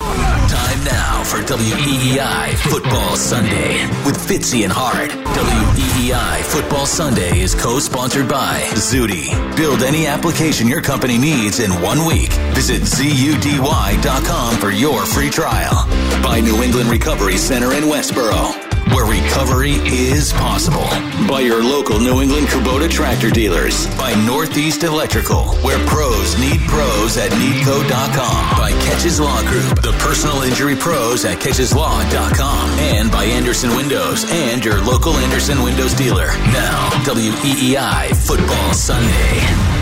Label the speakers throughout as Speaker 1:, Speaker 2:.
Speaker 1: Time now for WEEI Football Sunday with Fitzy and Hart. WEEI Football Sunday is co-sponsored by Zudy. Build any application your company needs in one week. Visit ZUDY.com for your free trial. By New England Recovery Center in Westboro where recovery is possible. By your local New England Kubota tractor dealers. By Northeast Electrical, where pros need pros at needco.com. By Keches Law Group, the personal injury pros at kecheslaw.com. And by Andersen Windows and your local Andersen Windows dealer. Now, WEEI Football Sunday.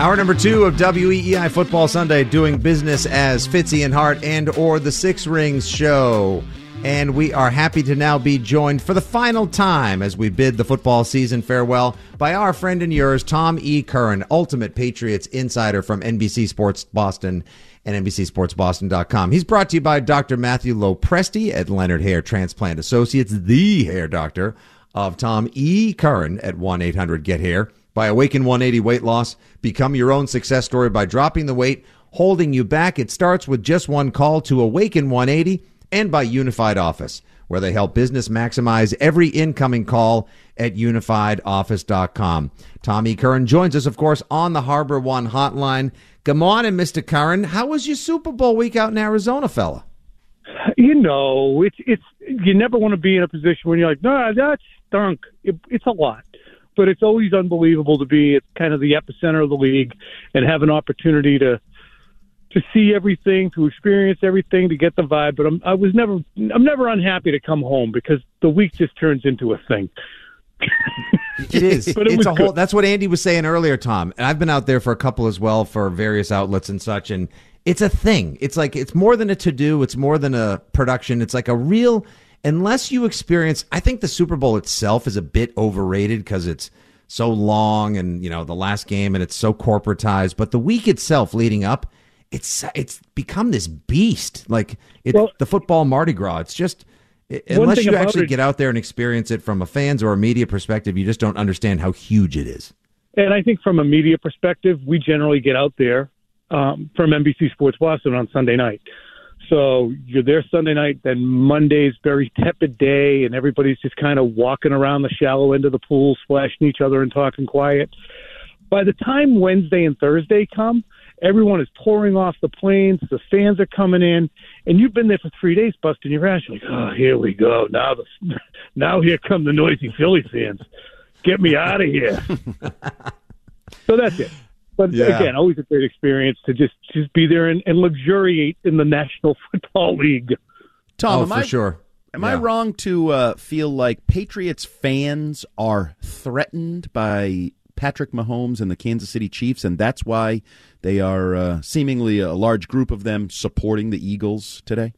Speaker 2: Hour number two of WEEI Football Sunday, doing business as Fitzy and Hart and or the Six Rings Show. And we are happy to now be joined for the final time as we bid the football season farewell by our friend and yours, Tom E. Curran, Ultimate Patriots Insider from NBC Sports Boston and NBCSportsBoston.com. He's brought to you by Dr. Matthew Lopresti at Leonard Hair Transplant Associates, the hair doctor of Tom E. Curran at 1 800 Get Hair. By Awaken 180 Weight Loss, become your own success story by dropping the weight holding you back. It starts with just one call to Awaken 180 and by Unified Office, where they help business maximize every incoming call at unifiedoffice.com. Tommy Curran joins us, of course, on the Harbor One hotline. Good morning, Mr. Curran. How was your Super Bowl week out in Arizona, fella?
Speaker 3: You know, it's it's you never want to be in a position where you're like, no, that stunk. It, it's a lot, but it's always unbelievable to be at kind of the epicenter of the league and have an opportunity to to see everything, to experience everything, to get the vibe. But I'm, I was never, I'm never unhappy to come home because the week just turns into a thing.
Speaker 2: it is. it it's a whole. That's what Andy was saying earlier, Tom. And I've been out there for a couple as well for various outlets and such. And it's a thing. It's like it's more than a to do. It's more than a production. It's like a real. Unless you experience, I think the Super Bowl itself is a bit overrated because it's so long and you know the last game and it's so corporatized. But the week itself leading up it's it's become this beast. Like it's well, the football Mardi Gras. It's just unless you actually it, get out there and experience it from a fans or a media perspective, you just don't understand how huge it is.
Speaker 3: And I think from a media perspective, we generally get out there um, from NBC Sports Boston on Sunday night. So you're there Sunday night, then Monday's very tepid day, and everybody's just kind of walking around the shallow end of the pool, splashing each other and talking quiet. By the time Wednesday and Thursday come, Everyone is pouring off the planes. The fans are coming in, and you've been there for three days, busting your ass. You're like, oh, here we go. Now, the, now here come the noisy Philly fans. Get me out of here. so that's it. But yeah. again, always a great experience to just just be there and, and luxuriate in the National Football League.
Speaker 2: Tom, oh, for I, sure.
Speaker 4: Am yeah. I wrong to uh, feel like Patriots fans are threatened by Patrick Mahomes and the Kansas City Chiefs, and that's why they are uh, seemingly a large group of them supporting the Eagles today?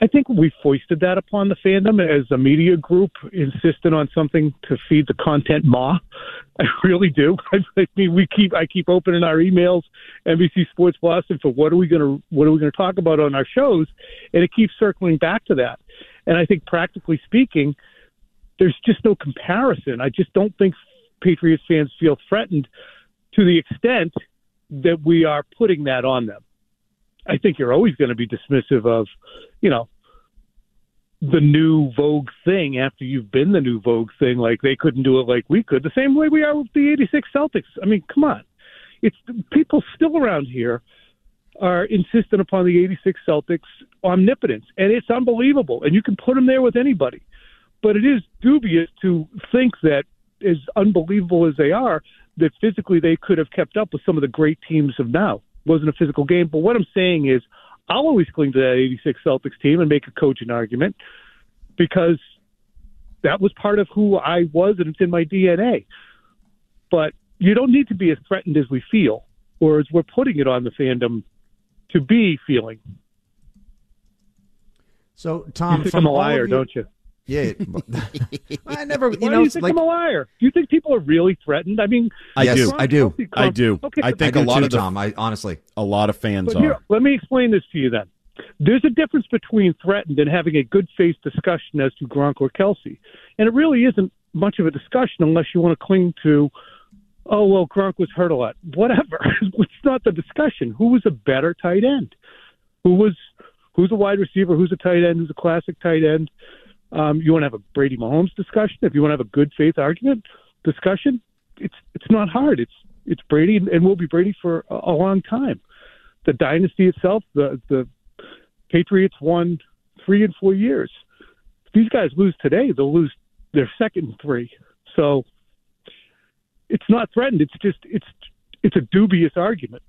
Speaker 3: I think we foisted that upon the fandom as a media group, insisting on something to feed the content maw. I really do. I mean, we keep I keep opening our emails, NBC Sports Boston, for what are we going to what are we going to talk about on our shows, and it keeps circling back to that. And I think, practically speaking, there's just no comparison. I just don't think Patriots fans feel threatened to the extent that we are putting that on them. I think you're always going to be dismissive of, you know, the new Vogue thing after you've been the new Vogue thing. Like they couldn't do it like we could. The same way we are with the '86 Celtics. I mean, come on, it's people still around here are insistent upon the 86 Celtics omnipotence, and it's unbelievable. And you can put them there with anybody. But it is dubious to think that, as unbelievable as they are, that physically they could have kept up with some of the great teams of now. It wasn't a physical game. But what I'm saying is, I'll always cling to that 86 Celtics team and make a coaching argument because that was part of who I was and it's in my DNA. But you don't need to be as threatened as we feel or as we're putting it on the fandom to be feeling.
Speaker 2: So, Tom,
Speaker 3: you think
Speaker 2: from
Speaker 3: I'm a liar,
Speaker 2: you-
Speaker 3: don't you?
Speaker 2: Yeah, I never.
Speaker 3: Why
Speaker 2: You know,
Speaker 3: do you think
Speaker 2: like
Speaker 3: I'm a liar? Do you think people are really threatened? I mean,
Speaker 4: I
Speaker 2: Yes,
Speaker 4: do.
Speaker 2: I do.
Speaker 4: I do.
Speaker 3: Okay,
Speaker 4: I think
Speaker 2: I
Speaker 4: a
Speaker 2: do
Speaker 4: lot
Speaker 2: too,
Speaker 4: of the,
Speaker 2: Tom. I honestly.
Speaker 4: a lot of fans
Speaker 3: But
Speaker 4: are.
Speaker 3: here, let me explain this to you then. There's a difference between threatened and having a good faith discussion as to Gronk or Kelce. And it really isn't much of a discussion unless you want to cling to, oh, well, Gronk was hurt a lot. Whatever. it's not the discussion. Who was a better tight end? Who was who's a wide receiver? Who's a tight end? Who's a classic tight end? Um, you want to have a Brady Mahomes discussion? If you want to have a good faith argument discussion, it's it's not hard. It's it's Brady and will be Brady for a, a long time the dynasty itself, the the Patriots won three and four years. If these guys lose today, they'll lose their second three. So it's not threatened. It's just it's it's a dubious argument.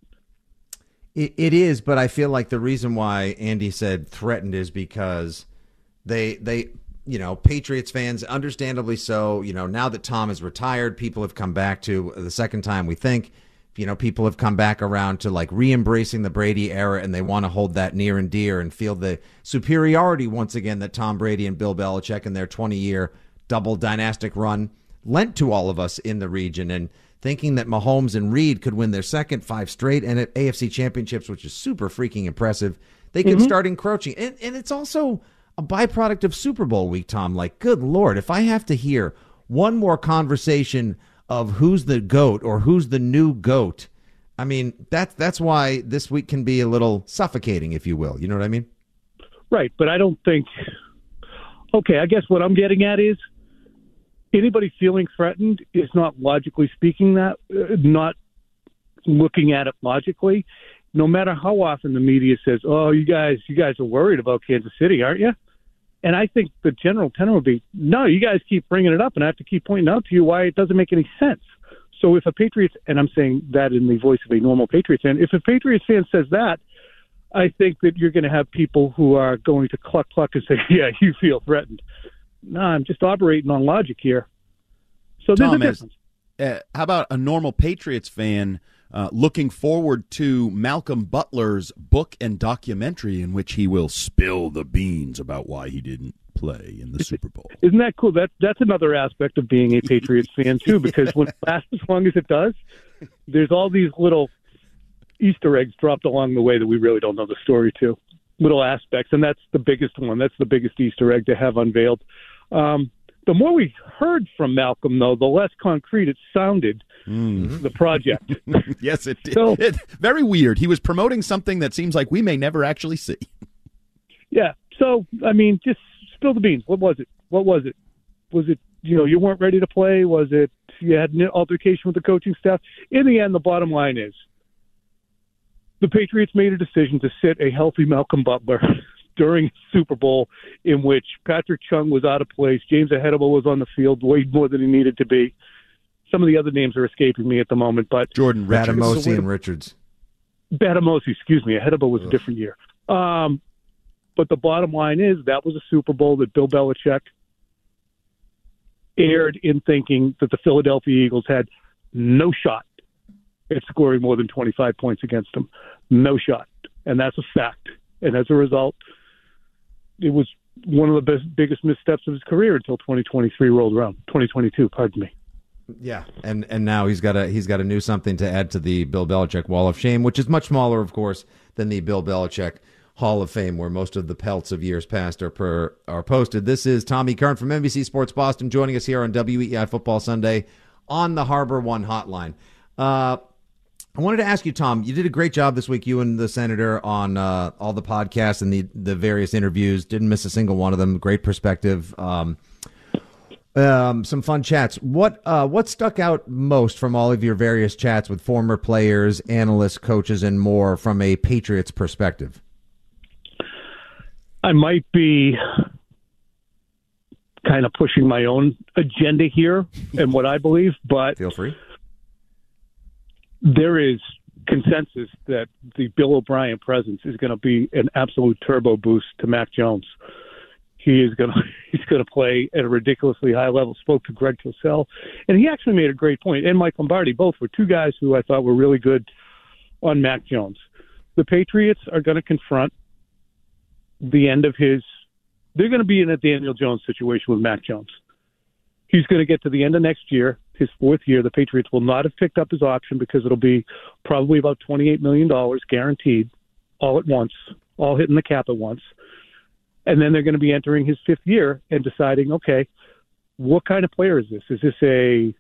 Speaker 2: It, it is, but I feel like the reason why Andy said threatened is because they they you know Patriots fans, understandably so. You know now that Tom is retired, people have come back to the second time we think. You know, people have come back around to like re-embracing the Brady era, and they want to hold that near and dear and feel the superiority once again that Tom Brady and Bill Belichick in their 20-year double dynastic run lent to all of us in the region. And thinking that Mahomes and Reid could win their second five straight and at AFC championships, which is super freaking impressive, they could mm-hmm. start encroaching. And, and it's also a byproduct of Super Bowl week, Tom. Like, good Lord, if I have to hear one more conversation of who's the GOAT or who's the new GOAT, I mean, that's that's why this week can be a little suffocating, if you will. You know what I mean?
Speaker 3: Right, but I don't think. Okay, I guess what I'm getting at is anybody feeling threatened is not logically speaking that, uh, not looking at it logically. No matter how often the media says, "Oh, you guys, you guys are worried about Kansas City, aren't you?" And I think the general tenor will be, "No, you guys keep bringing it up, and I have to keep pointing out to you why it doesn't make any sense." So if a Patriots, and I'm saying that in the voice of a normal Patriots fan, if a Patriots fan says that, I think that you're going to have people who are going to cluck cluck and say, "Yeah, you feel threatened." No, I'm just operating on logic here. So there's
Speaker 4: Tom,
Speaker 3: a difference.
Speaker 4: Uh, how about a normal Patriots fan uh, looking forward to Malcolm Butler's book and documentary in which he will spill the beans about why he didn't play in the Super Bowl?
Speaker 3: Isn't that cool? That that's another aspect of being a Patriots fan too, because when it lasts as long as it does, there's all these little Easter eggs dropped along the way that we really don't know the story to. Little aspects, and that's the biggest one. That's the biggest Easter egg to have unveiled. Um, the more we heard from Malcolm, though, the less concrete it sounded. Mm-hmm. The project.
Speaker 4: yes, it did.
Speaker 3: So-
Speaker 4: It- very weird. He was promoting something that seems like we may never actually see.
Speaker 3: Yeah. So, I mean, just spill the beans. What was it? What was it? Was it, you know, you weren't ready to play? Was it you had an altercation with the coaching staff? In the end, the bottom line is the Patriots made a decision to sit a healthy Malcolm Butler during Super Bowl in which Patrick Chung was out of place. James Ihedigbo was on the field way more than he needed to be. Some of the other names are escaping me at the moment, but
Speaker 4: Jordan Richards.
Speaker 2: Bademosi and Richards.
Speaker 3: Bademosi, excuse me. Ihedigbo was a different year. Um, but the bottom line is that was a Super Bowl that Bill Belichick aired in thinking that the Philadelphia Eagles had no shot at scoring more than 25 points against them. No shot. And that's a fact. And as a result, it was one of the best, biggest missteps of his career until 2023 rolled around. 2022, pardon me.
Speaker 2: Yeah, and and now he's got a he's got a new something to add to the Bill Belichick Wall of Shame, which is much smaller, of course, than the Bill Belichick Hall of Fame, where most of the pelts of years past are per, are posted. This is Tommy Curran from NBC Sports Boston, joining us here on WEEI Football Sunday on the Harbor One Hotline. Uh, I wanted to ask you, Tom. You did a great job this week, you and the senator, on uh, all the podcasts and the the various interviews. Didn't miss a single one of them. Great perspective. Um, um, some fun chats. What uh, what stuck out most from all of your various chats with former players, analysts, coaches, and more from a Patriots perspective?
Speaker 3: I might be kind of pushing my own agenda here and what I believe, but
Speaker 2: feel free.
Speaker 3: There is consensus that the Bill O'Brien presence is going to be an absolute turbo boost to Mac Jones. He is going to he's going to play at a ridiculously high level. Spoke to Greg Cosell, and he actually made a great point. And Mike Lombardi, both were two guys who I thought were really good on Mac Jones. The Patriots are going to confront the end of his. They're going to be in a Daniel Jones situation with Mac Jones. He's going to get to the end of next year, his fourth year. The Patriots will not have picked up his option because it'll be probably about $28 million guaranteed all at once, all hitting the cap at once. And then they're going to be entering his fifth year and deciding, okay, what kind of player is this? Is this a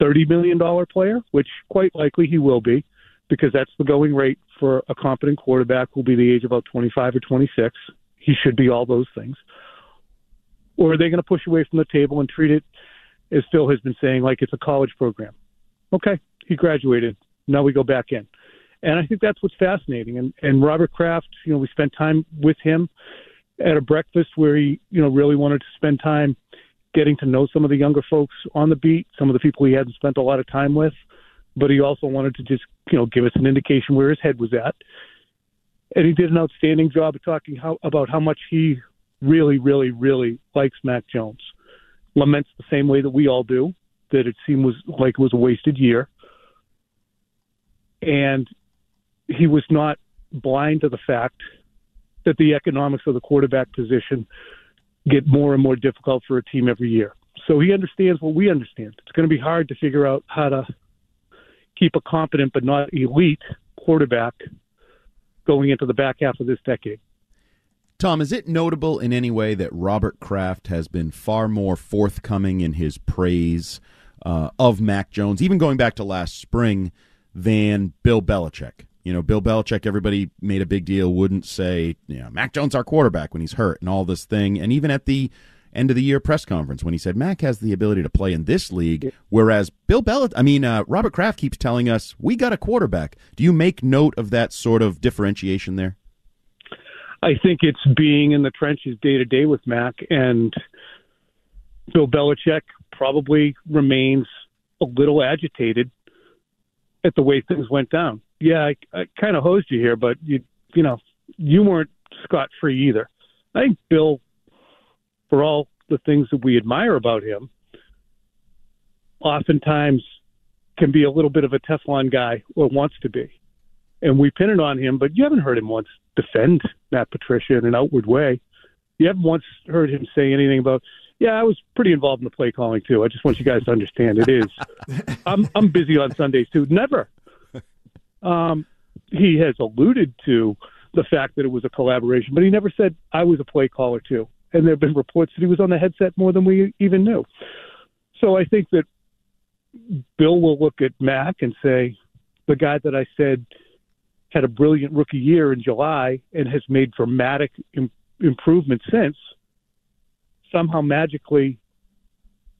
Speaker 3: $30 million player, which quite likely he will be? because that's the going rate for a competent quarterback who'll be the age of about 25 or 26. He should be all those things. Or are they going to push away from the table and treat it, as Phil has been saying, like it's a college program? Okay, he graduated. Now we go back in. And I think that's what's fascinating. And, and Robert Kraft, you know, we spent time with him at a breakfast where he, you know, really wanted to spend time getting to know some of the younger folks on the beat, some of the people he hadn't spent a lot of time with but he also wanted to just you know give us an indication where his head was at. And he did an outstanding job of talking how, about how much he really, really, really likes Mac Jones. Laments the same way that we all do that it seemed was like it was a wasted year. And he was not blind to the fact that the economics of the quarterback position get more and more difficult for a team every year. So he understands what we understand. It's going to be hard to figure out how to keep a competent but not elite quarterback going into the back half of this decade.
Speaker 4: Tom, is it notable in any way that Robert Kraft has been far more forthcoming in his praise uh, of Mac Jones, even going back to last spring, than Bill Belichick? You know, Bill Belichick, everybody made a big deal, wouldn't say, you know, Mac Jones our quarterback when he's hurt and all this thing. And even at the end of the year press conference when he said Mac has the ability to play in this league, whereas Bill Belichick, I mean uh, Robert Kraft keeps telling us we got a quarterback. Do you make note of that sort of differentiation there?
Speaker 3: I think it's being in the trenches day to day with Mac and Bill Belichick probably remains a little agitated at the way things went down. Yeah, I, I kind of hosed you here, but you you know you weren't scot free either. I think Bill for all the things that we admire about him, oftentimes can be a little bit of a Teflon guy or wants to be. And we pin it on him, but you haven't heard him once defend Matt Patricia in an outward way. You haven't once heard him say anything about, yeah, I was pretty involved in the play calling too. I just want you guys to understand it is. I'm I'm busy on Sundays too. Never. Um, he has alluded to the fact that it was a collaboration, but he never said I was a play caller too and there have been reports that he was on the headset more than we even knew. So I think that Bill will look at Mac and say, the guy that I said had a brilliant rookie year in July and has made dramatic Im- improvement since, somehow magically,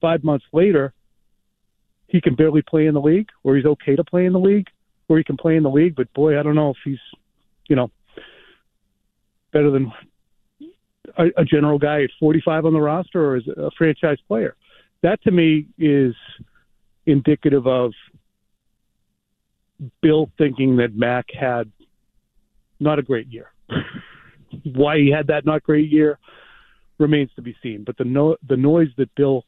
Speaker 3: five months later, he can barely play in the league, or he's okay to play in the league, or he can play in the league, but boy, I don't know if he's, you know, better than a, a general guy at 45 on the roster or as a franchise player. That to me is indicative of Bill thinking that Mac had not a great year. Why he had that not great year remains to be seen. But the no, the noise that Bill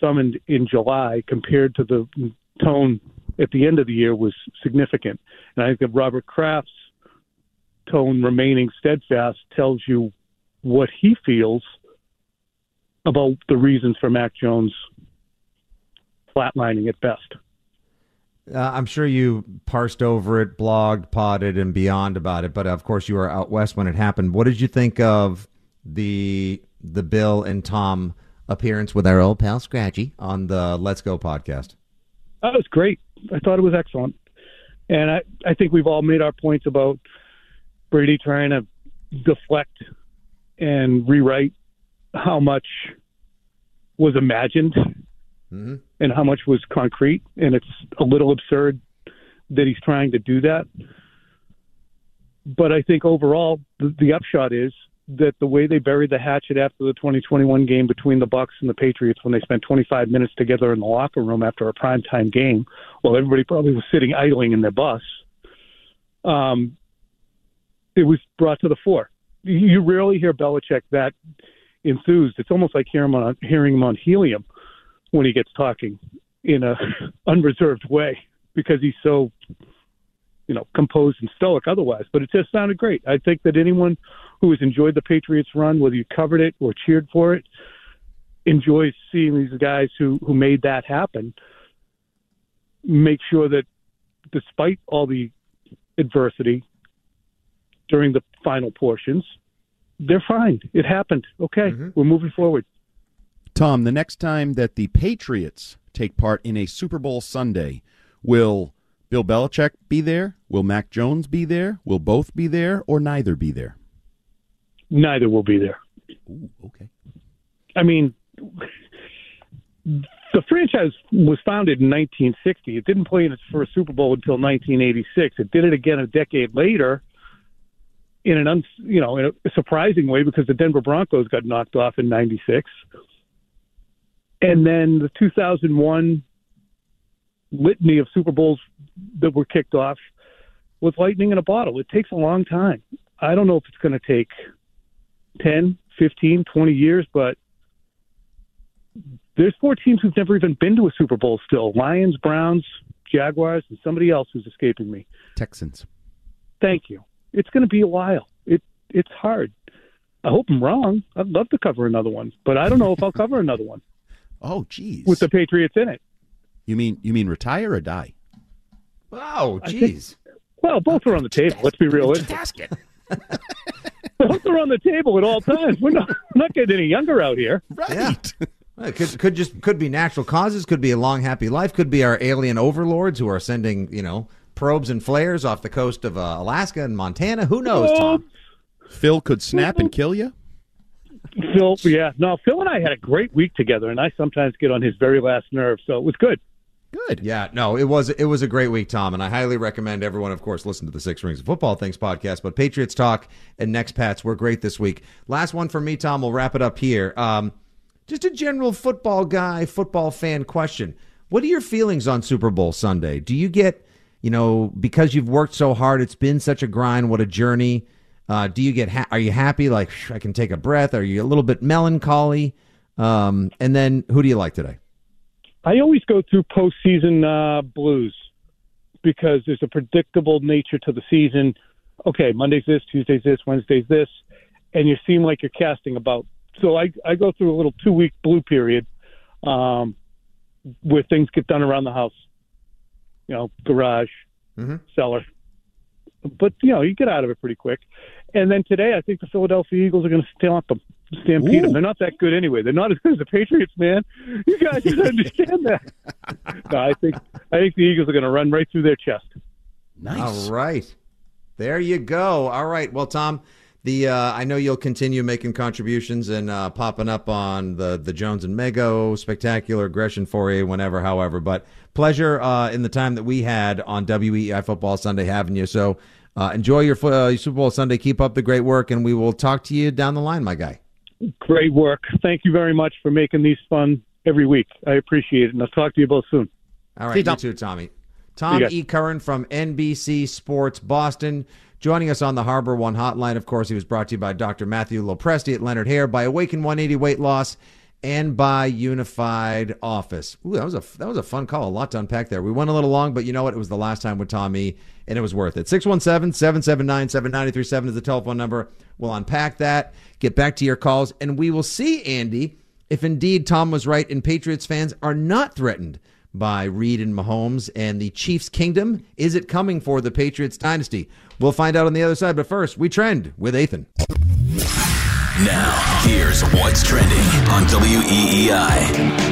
Speaker 3: summoned in July compared to the tone at the end of the year was significant. And I think that Robert Kraft's tone remaining steadfast tells you what he feels about the reasons for Mac Jones flatlining at best.
Speaker 2: Uh, I'm sure you parsed over it, blogged, potted, and beyond about it. But of course, you were out west when it happened. What did you think of the the Bill and Tom appearance with our old pal Scratchy on the Let's Go podcast?
Speaker 3: That was great. I thought it was excellent, and I I think we've all made our points about Brady trying to deflect and rewrite how much was imagined
Speaker 2: Mm-hmm.
Speaker 3: And how much was concrete. And it's a little absurd that he's trying to do that. But I think overall, the, the upshot is that the way they buried the hatchet after the 2021 game between the Bucs and the Patriots, when they spent 25 minutes together in the locker room after a primetime game, while everybody probably was sitting idling in their bus, um, it was brought to the fore. You rarely hear Belichick that enthused. It's almost like hearing him on, hearing him on helium when he gets talking in a unreserved way because he's so you know composed and stoic otherwise. But it just sounded great. I think that anyone who has enjoyed the patriots run whether you covered it or cheered for it enjoys seeing these guys who who made that happen. Make sure that despite all the adversity during the final portions they're fine. It happened. Okay. Mm-hmm. We're moving forward
Speaker 4: Tom, the next time that the Patriots take part in a Super Bowl Sunday, will Bill Belichick be there? Will Mac Jones be there? Will both be there or neither be there?
Speaker 3: neither will be there
Speaker 4: Ooh, okay.
Speaker 3: I mean, the franchise was founded in 1960. It didn't play in its first Super Bowl until 1986. It did it again a decade later, in an un, you know in a surprising way because the Denver Broncos got knocked off in '96, and then the 2001 litany of Super Bowls that were kicked off with lightning in a bottle. It takes a long time. I don't know if it's going to take 10, 15, 20 years, but there's four teams who've never even been to a Super Bowl still Lions, Browns, Jaguars, and somebody else who's escaping me.
Speaker 4: Texans.
Speaker 3: Thank you. It's going to be a while. It It's hard. I hope I'm wrong. I'd love to cover another one, but I don't know if I'll cover another one
Speaker 4: Oh, geez.
Speaker 3: with the Patriots in it.
Speaker 4: you mean you mean retire or die?
Speaker 2: Oh,
Speaker 3: I think-
Speaker 2: jeez.
Speaker 3: Well, both are on the table. Let's be realistic. both are on the table at all times. We're not, we're not getting any younger out here.
Speaker 4: Right.
Speaker 2: Well, It could could just could be natural causes, could be a long happy life, could be our alien overlords who are sending you know probes and flares off the coast of uh, Alaska and Montana. Who knows, Tom?
Speaker 4: Phil could snap and kill you.
Speaker 3: Phil, yeah. No, Phil and I had a great week together, and I sometimes get on his very last nerve, so it was good.
Speaker 4: Good.
Speaker 2: Yeah, no, it was it was a great week, Tom, and I highly recommend everyone, of course, listen to the Six Rings of Football Things podcast. But Patriots talk and next Pats were great this week. Last one for me, Tom. We'll wrap it up here. Um, just a general football guy, football fan question: What are your feelings on Super Bowl Sunday? Do you get, you know, because you've worked so hard, it's been such a grind, what a journey. Uh, do you get? Ha- are you happy? Like "Phew, I can take a breath? Are you a little bit melancholy? Um, and then who do you like today?
Speaker 3: I always go through postseason uh, blues because there's a predictable nature to the season. Okay, Monday's this, Tuesday's this, Wednesday's this, and you seem like you're casting about. So I I go through a little two week blue period um, where things get done around the house. You know, garage,
Speaker 2: Mhm.
Speaker 3: cellar. But you know, you get out of it pretty quick. And then today, I think the Philadelphia Eagles are going to stamp them, stampede them. They're not that good anyway. They're not as good as the Patriots, man. You guys should understand that. no, I think I think the Eagles are going to run right through their chest.
Speaker 4: Nice.
Speaker 2: All right. There you go. All right. Well, Tom, the uh, I know you'll continue making contributions and uh, popping up on the the Jones and Mego spectacular aggression for you whenever, however. But pleasure uh, in the time that we had on WEEI Football Sunday having you. So uh, enjoy your fo- uh, Super Bowl Sunday. Keep up the great work, and we will talk to you down the line, my guy.
Speaker 3: Great work. Thank you very much for making these fun every week. I appreciate it, and I'll talk to you both soon.
Speaker 2: All right,
Speaker 4: See
Speaker 2: you
Speaker 4: you, Tom.
Speaker 2: too, Tommy. Tom E. Curran from NBC Sports Boston, joining us on the Harbor One Hotline. Of course, he was brought to you by Dr. Matthew Lopresti at Leonard Hair, by Awaken 180 Weight Loss, and by Unified Office. Ooh, that was a that was a fun call. A lot to unpack there. We went a little long, but you know what? It was the last time with Tom E, and it was worth it. 617-779-7937 is the telephone number. We'll unpack that, get back to your calls, and we will see, Andy, if indeed Tom was right and Patriots fans are not threatened by Reid and Mahomes and the Chiefs' kingdom. Is it coming for the Patriots dynasty? We'll find out on the other side. But first, we trend with Ethan.
Speaker 1: Now, here's what's trending on WEEI.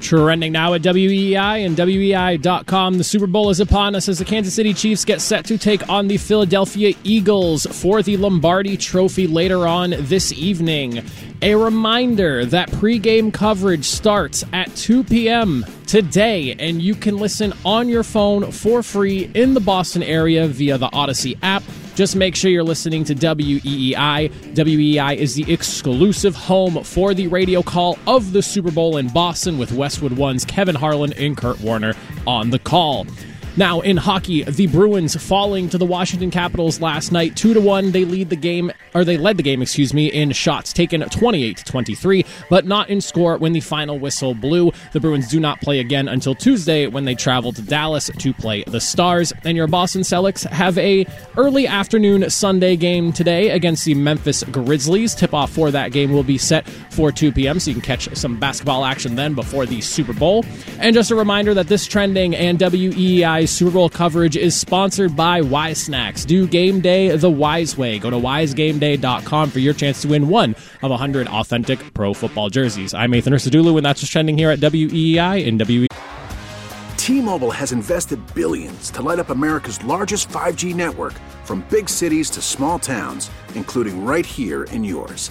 Speaker 5: Trending now at WEEI and WEEI.com. The Super Bowl is upon us as the Kansas City Chiefs get set to take on the Philadelphia Eagles for the Lombardi Trophy later on this evening. A reminder that pregame coverage starts at 2 p.m. today, and you can listen on your phone for free in the Boston area via the Audacy app just make sure you're listening to WEEI. WEEI is the exclusive home for the radio call of the Super Bowl in Boston with Westwood One's Kevin Harlan and Kurt Warner on the call. Now in hockey, the Bruins falling to the Washington Capitals last night, two to one. They lead the game, or they led the game, excuse me, in shots taken, twenty-eight to twenty-three, but not in score when the final whistle blew. The Bruins do not play again until Tuesday when they travel to Dallas to play the Stars. And your Boston Celtics have a early afternoon Sunday game today against the Memphis Grizzlies. Tip-off for that game will be set for 2 p.m. so you can catch some basketball action then before the Super Bowl. And just a reminder that this trending and WEEI Super Bowl coverage is sponsored by Wise Snacks. Do game day the wise way. Go to wisegameday.com for your chance to win one of 100 authentic pro football jerseys. I'm Nathan Ursadulu, and that's just trending here at WEEI and WE.
Speaker 6: T-Mobile has invested billions to light up America's largest 5G network from big cities to small towns, including right here in yours.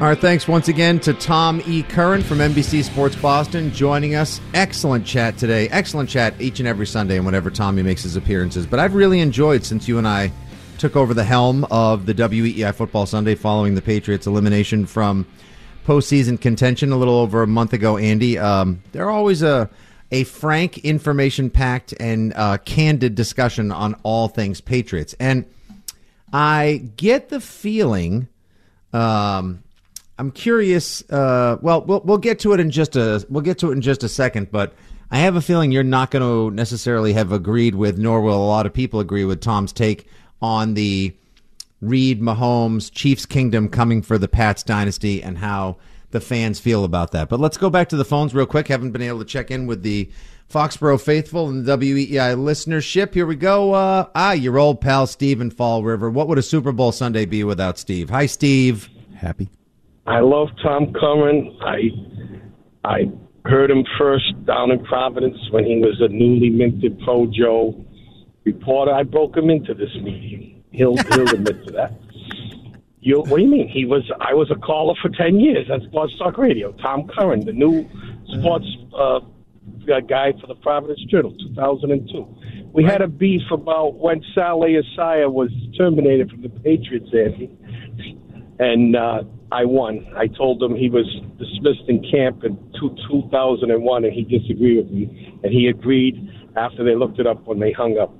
Speaker 2: All right, thanks once again to Tom E. Curran from NBC Sports Boston joining us. Excellent chat today. Excellent chat each and every Sunday and whenever Tommy makes his appearances. But I've really enjoyed since you and I took over the helm of the WEEI Football Sunday following the Patriots' elimination from postseason contention a little over a month ago, Andy. Um, they're always a a frank, information packed, and uh, candid discussion on all things Patriots. And I get the feeling. Um, I'm curious. Uh, well, well, we'll get to it in just a we'll get to it in just a second. But I have a feeling you're not going to necessarily have agreed with, nor will a lot of people agree with Tom's take on the Reid Mahomes Chiefs kingdom coming for the Pats dynasty and how the fans feel about that. But let's go back to the phones real quick. Haven't been able to check in with the Foxborough faithful and the WEEI listenership. Here we go. Uh, ah, your old pal Steve in Fall River. What would a Super Bowl Sunday be without Steve? Hi, Steve.
Speaker 4: Happy.
Speaker 7: I love Tom Curran. I I heard him first down in Providence when he was a newly minted ProJo reporter. I broke him into this meeting. He'll he'll admit to that. You, what do you mean? He was. I was a caller for ten years at Sports Talk Radio. Tom Curran, the new sports uh, guy for the Providence Journal, 2002. We had a beef about when Saleh Isaiah was terminated from the Patriots, Andy, and uh, I won. I told him he was dismissed in camp in two, 2001, and he disagreed with me, and he agreed after they looked it up when they hung up.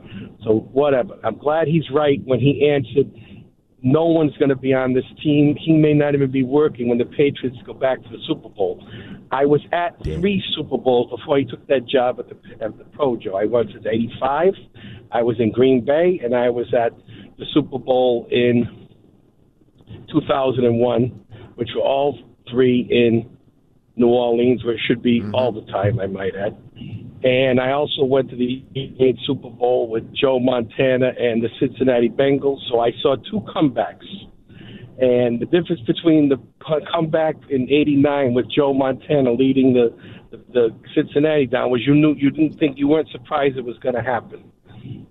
Speaker 7: So whatever. I'm glad he's right when he answered no one's going to be on this team. He may not even be working when the Patriots go back to the Super Bowl. I was at three Super Bowls before he took that job at the, at the ProJo. I was at 85. I was in Green Bay, and I was at the Super Bowl in 2001, which were all three in New Orleans, where it should be mm-hmm. all the time, I might add. And I also went to the 88 Super Bowl with Joe Montana and the Cincinnati Bengals. So I saw two comebacks. And the difference between the comeback in '89 with Joe Montana leading the, the the Cincinnati down was you knew you didn't think you weren't surprised it was going to happen,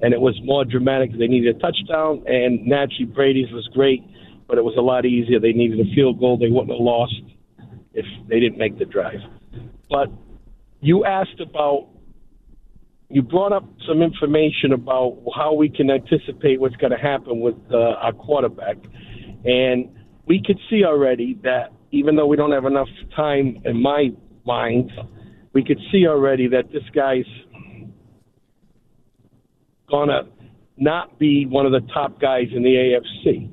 Speaker 7: and it was more dramatic. They needed a touchdown, and naturally Brady's was great, but it was a lot easier. They needed a field goal. They wouldn't have lost if they didn't make the drive. But you asked about you brought up some information about how we can anticipate what's going to happen with uh, our quarterback, and we could see already that even though we don't have enough time in my mind, we could see already that this guy's gonna not be one of the top guys in the AFC.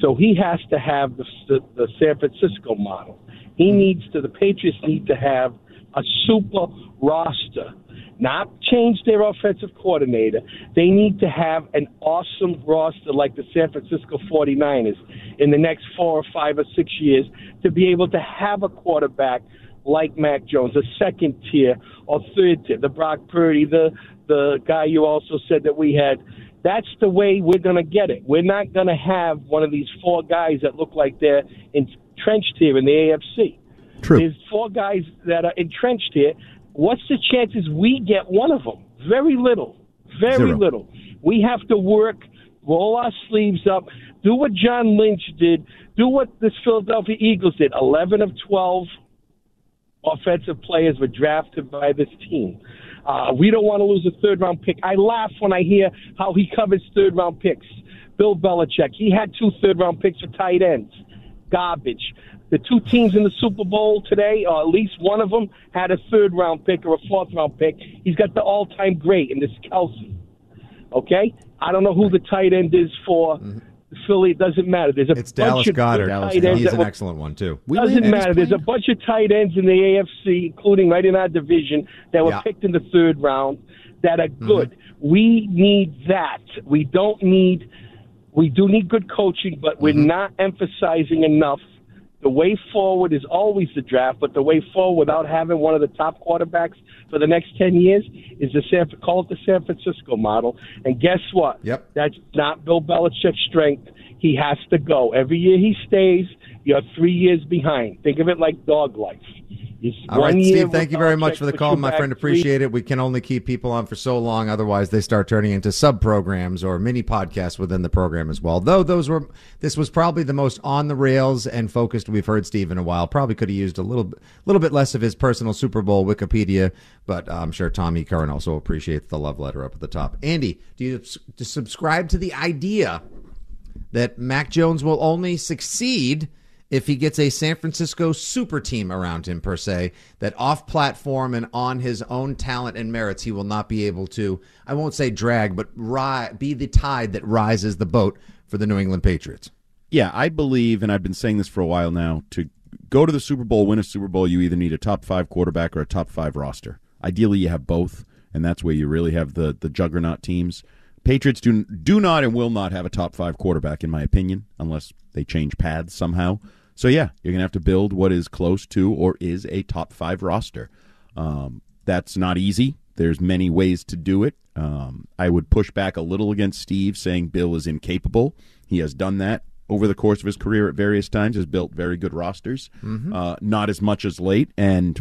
Speaker 7: So he has to have the, the, the San Francisco model. He hmm. needs to. The Patriots need to have a super roster, not change their offensive coordinator. They need to have an awesome roster like the San Francisco 49ers in the next four or five or six years to be able to have a quarterback like Mac Jones, a second tier or third tier, the Brock Purdy, the the guy you also said that we had. That's the way we're going to get it. We're not going to have one of these four guys that look like they're entrenched here in the AFC.
Speaker 4: True.
Speaker 7: There's four guys that are entrenched here. What's the chances we get one of them? Very little. Very
Speaker 4: Zero.
Speaker 7: little. We have to work, roll our sleeves up, do what John Lynch did, do what the Philadelphia Eagles did. 11 of 12 offensive players were drafted by this team. Uh, we don't want to lose a third round pick. I laugh when I hear how he covers third round picks. Bill Belichick, he had two third round picks for tight ends. Garbage. The two teams in the Super Bowl today, or at least one of them, had a third round pick or a fourth round pick. He's got the all time great in this Kelce. Okay? I don't know who the tight end is for Philly. It doesn't matter. There's a
Speaker 2: Mm-hmm. It's
Speaker 7: bunch
Speaker 2: Dallas
Speaker 7: of
Speaker 2: Goedert.
Speaker 7: good tight ends
Speaker 2: He's
Speaker 7: that
Speaker 2: an
Speaker 7: were
Speaker 2: excellent one too.
Speaker 7: doesn't matter. There's a bunch of tight ends in the AFC, including right in our division, that were
Speaker 2: Yeah.
Speaker 7: picked in the third round that are
Speaker 4: Mm-hmm.
Speaker 7: good. We need that. We don't need. We do need good coaching, but we're
Speaker 4: Mm-hmm.
Speaker 7: not emphasizing enough. The way forward is always the draft, but the way forward without having one of the top quarterbacks for the next ten years is the San call it the San Francisco model. And guess what?
Speaker 2: Yep.
Speaker 7: That's not Bill Belichick's strength. He has to go. Every year he stays, you're three years behind. Think of it like dog life. It's
Speaker 2: All right, Steve, thank you very much for the call, my friend. Appreciate it. We can only keep people on for so long, otherwise they start turning into sub programs or mini podcasts within the program as well. Though those were, this was probably the most on the rails and focused we've heard Steve in a while. Probably could have used a little, little bit less of his personal Super Bowl Wikipedia, but I'm sure Tommy Curran also appreciates the love letter up at the top. Andy, do you s- do you subscribe to the idea that Mac Jones will only succeed if he gets a San Francisco super team around him, per se, that off platform and on his own talent and merits, he will not be able to, I won't say drag, but ri- be the tide that rises the boat for the New England Patriots.
Speaker 4: Yeah, I believe, and I've been saying this for a while now, to go to the Super Bowl, win a Super Bowl, you either need a top five quarterback or a top five roster. Ideally, you have both, and that's where you really have the the juggernaut teams. Patriots do do not and will not have a top five quarterback, in my opinion, unless they change paths somehow. So yeah, you're gonna have to build what is close to or is a top five roster. Um, that's not easy. There's many ways to do it. Um, I would push back a little against Steve saying Bill is incapable. He has done that over the course of his career at various times. Has built very good rosters. Uh, not as much as late, and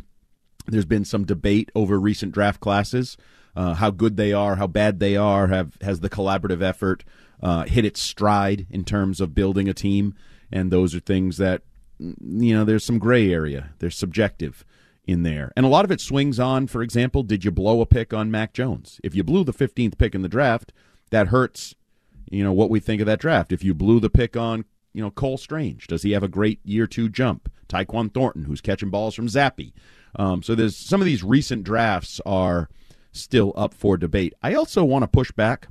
Speaker 4: there's been some debate over recent draft classes, uh, how good they are, how bad they are. Have has the collaborative effort uh, hit its stride in terms of building a team? And those are things that mm, you know. There's some gray area. There's subjective in there, and a lot of it swings on. For example, did you blow a pick on Mac Jones? If you blew the 15th pick in the draft, that hurts. You know what we think of that draft. If you blew the pick on you know Cole Strange, does he have a great year two jump? Tyquan Thornton, who's catching balls from Zappe. Um, so there's some of these recent drafts are still up for debate. I also want to push back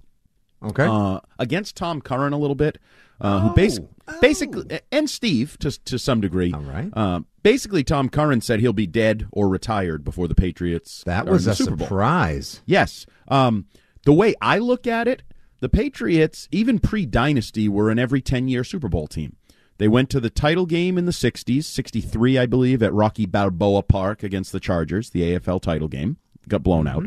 Speaker 2: Okay.
Speaker 4: uh, against Tom Curran a little bit, uh, who bas- basically and Steve to to some degree.
Speaker 2: All right.
Speaker 4: Uh, basically, Tom Curran said he'll be dead or retired before the Patriots.
Speaker 2: that was a surprise.
Speaker 4: Yes. Um, the way I look at it, the Patriots, even pre dynasty, were an every 10 year Super Bowl team. They went to the title game in the 60s, 63, I believe, at Rocky Balboa Park against the Chargers, the AFL title game. Got blown out.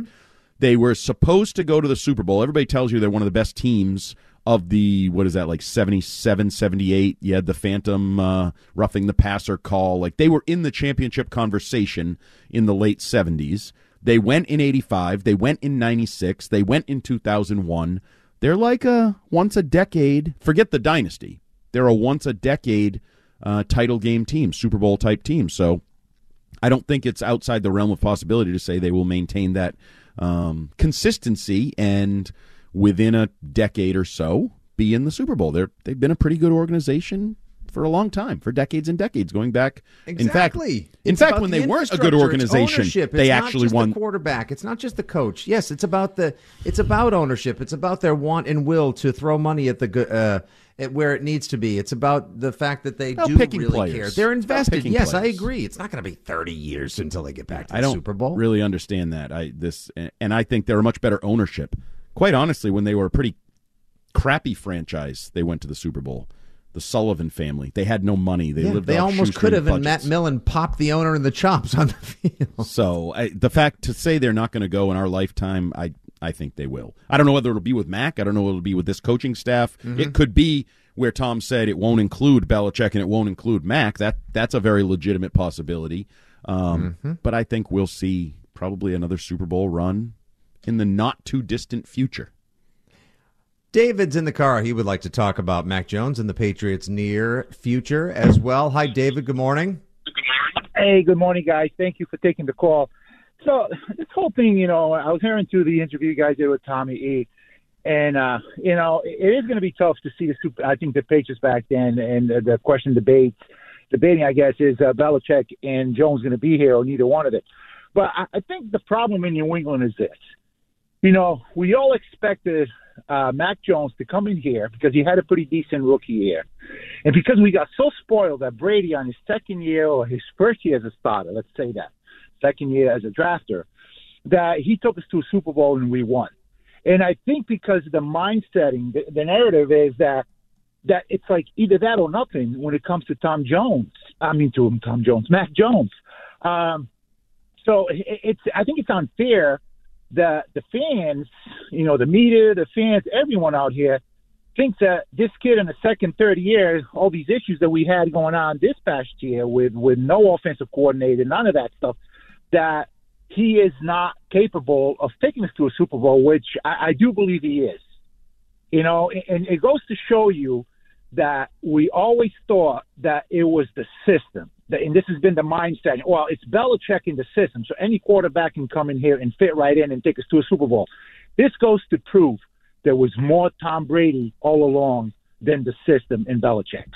Speaker 4: They were supposed to go to the Super Bowl. Everybody tells you they're one of the best teams of the, what is that, like 77, 78. You had the Phantom uh, roughing the passer call. Like they were in the championship conversation in the late 70s. They went in 85. They went in 96. They went in 2001. They're like a once a decade, forget the dynasty. They're a once a decade uh, title game team, Super Bowl type team. So I don't think it's outside the realm of possibility to say they will maintain that um, consistency and within a decade or so be in the Super Bowl. They're they've been a pretty good organization for a long time, for decades and decades, going back.
Speaker 2: Exactly.
Speaker 4: In fact, in fact, when
Speaker 2: the
Speaker 4: they weren't a good organization, they
Speaker 2: not
Speaker 4: actually
Speaker 2: just
Speaker 4: won.
Speaker 2: The quarterback. It's not just the coach. Yes, it's about the. It's about ownership. It's about their want and will to throw money at the good. Uh, at where it needs to be. It's about the fact that they
Speaker 4: About
Speaker 2: do really
Speaker 4: players.
Speaker 2: care. They're invested. Yes, I agree. It's not going to be 30 years until they get back to the
Speaker 4: I don't
Speaker 2: Super Bowl.
Speaker 4: really understand that. I this and I think they're a much better ownership. Quite honestly, when they were a pretty crappy franchise, they went to the Super Bowl. The Sullivan family. They had no money. They
Speaker 2: Yeah,
Speaker 4: lived.
Speaker 2: they almost could have, and. Matt Millen popped the owner in the chops on the field.
Speaker 4: So I, the fact to say they're not going to go in our lifetime, I I think they will. I don't know whether it'll be with Mac. I don't know whether it'll be with this coaching staff.
Speaker 2: Mm-hmm.
Speaker 4: It could be where Tom said it won't include Belichick and it won't include Mac. That that's a very legitimate possibility. Um,
Speaker 2: Mm-hmm.
Speaker 4: But I think we'll see probably another Super Bowl run in the not too distant future.
Speaker 2: David's in the car. He would like to talk about Mac Jones and the Patriots' near future as well. Hi, David. Good morning.
Speaker 8: Hey, good morning, guys. Thank you for taking the call. So this whole thing, you know, I was hearing through the interview you guys did with Tommy E, and uh, you know, it is going to be tough to see the super. I think the Patriots back then, and uh, the question debates, debating, I guess, is uh, Belichick and Jones going to be here or neither one of them. But I, I think the problem in New England is this. You know, we all expected uh, Mac Jones to come in here because he had a pretty decent rookie year. And because we got so spoiled that Brady on his second year or his first year as a starter, let's say that, second year as a drafter, that he took us to a Super Bowl and we won. And I think because the mind setting, the, the narrative is that that it's like either that or nothing when it comes to Tom Jones. I mean, to him, Tom Jones, Mac Jones. Um, so it, it's I think it's unfair that the fans, you know, the media, the fans, everyone out here thinks that this kid in the second, third year, all these issues that we had going on this past year with with no offensive coordinator, none of that stuff, that he is not capable of taking us to a Super Bowl, which I, I do believe he is. You know, and it goes to show you that we always thought that it was the system. That, and this has been the mindset. Well, it's Belichick in the system, so any quarterback can come in here and fit right in and take us to a Super Bowl. This goes to prove there was more Tom Brady all along than the system in Belichick.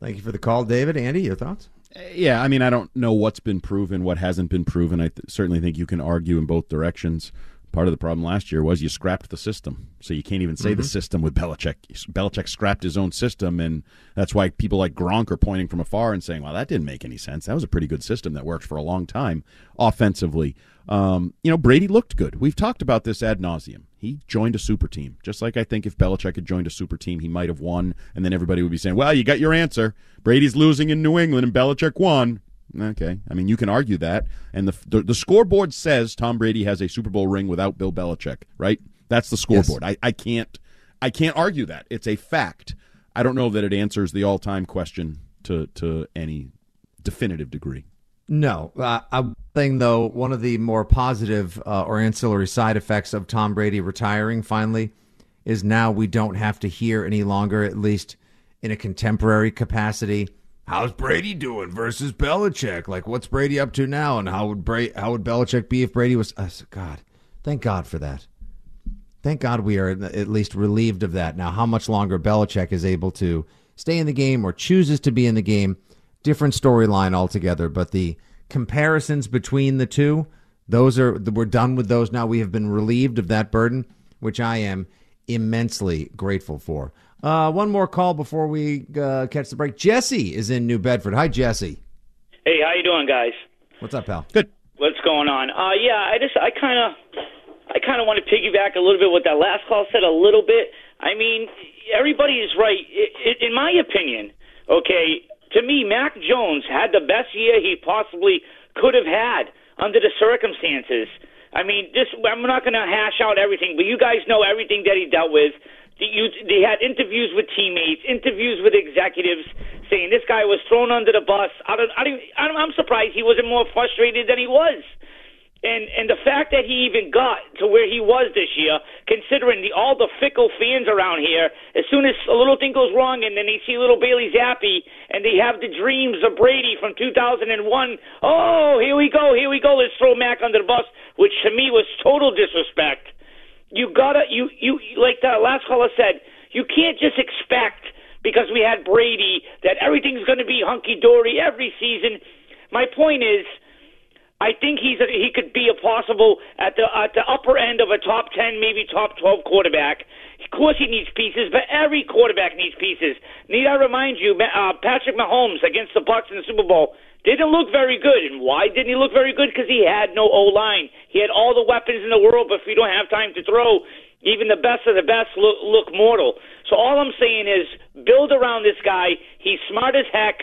Speaker 2: Thank you for the call, David. Andy, your thoughts?
Speaker 4: Yeah, I mean, I don't know what's been proven, what hasn't been proven. I th- certainly think you can argue in both directions. Part of the problem last year was you scrapped the system, so you can't even say the
Speaker 2: Mhm.
Speaker 4: system with Belichick. Belichick scrapped his own system, and that's why people like Gronk are pointing from afar and saying, "Well, that didn't make any sense. That was a pretty good system that worked for a long time offensively." Um, you know, Brady looked good. We've talked about this ad nauseum. He joined a super team, just like I think if Belichick had joined a super team, he might have won, and then everybody would be saying, "Well, you got your answer. Brady's losing in New England, and Belichick won." Okay, I mean you can argue that, and the, the the scoreboard says Tom Brady has a Super Bowl ring without Bill Belichick, right? That's the scoreboard. I, I can't I can't argue that. It's a fact. I don't know that it answers the all time question to to any definitive degree.
Speaker 2: No. Uh, a thing, though, one of the more positive uh, or ancillary side effects of Tom Brady retiring finally is now we don't have to hear any longer, at least in a contemporary capacity. How's Brady doing versus Belichick? Like, what's Brady up to now? And how would Bra- how would Belichick be if Brady was? Uh, God, thank God for that. Thank God we are at least relieved of that. Now, how much longer Belichick is able to stay in the game or chooses to be in the game, different storyline altogether. But the comparisons between the two, those are we're done with those now. We have been relieved of that burden, which I am immensely grateful for. Uh, one more call before we uh, catch the break. Jesse is in New Bedford. Hi, Jesse.
Speaker 9: Hey, how you doing, guys?
Speaker 2: What's up, pal?
Speaker 4: Good.
Speaker 9: What's going on? Uh, yeah, I just, I kind of, I kind of want to piggyback a little bit what that last call said. A little bit. I mean, everybody is right. I I in my opinion, okay. To me, Mac Jones had the best year he possibly could have had under the circumstances. I mean, this. I'm not going to hash out everything, but you guys know everything that he dealt with. You, they had interviews with teammates, interviews with executives, saying this guy was thrown under the bus. I don't, I don't, I'm surprised he wasn't more frustrated than he was. And and the fact that he even got to where he was this year, considering the all the fickle fans around here, as soon as a little thing goes wrong and then they see little Bailey Zappe and they have the dreams of Brady from 2001. Oh, here we go, here we go. Let's throw Mac under the bus, which to me was total disrespect. You gotta you you like the last caller said, you can't just expect because we had Brady that everything's going to be hunky dory every season. My point is I think he's a, he could be a possible at the at the upper end of a top ten, maybe top twelve quarterback. Of course, he needs pieces, but every quarterback needs pieces. Need I remind you, uh, Patrick Mahomes against the Bucs in the Super Bowl didn't look very good, and why didn't he look very good? Because he had no O line. He had all the weapons in the world, but if you don't have time to throw, even the best of the best look, look mortal. So all I'm saying is build around this guy. He's smart as heck.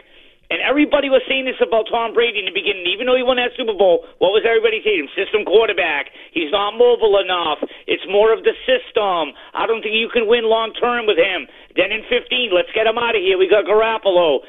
Speaker 9: And everybody was saying this about Tom Brady in the beginning. Even though he won that Super Bowl, what was everybody saying? System quarterback. He's not mobile enough. It's more of the system. I don't think you can win long term with him. Then in 15, let's get him out of here. We got Garoppolo.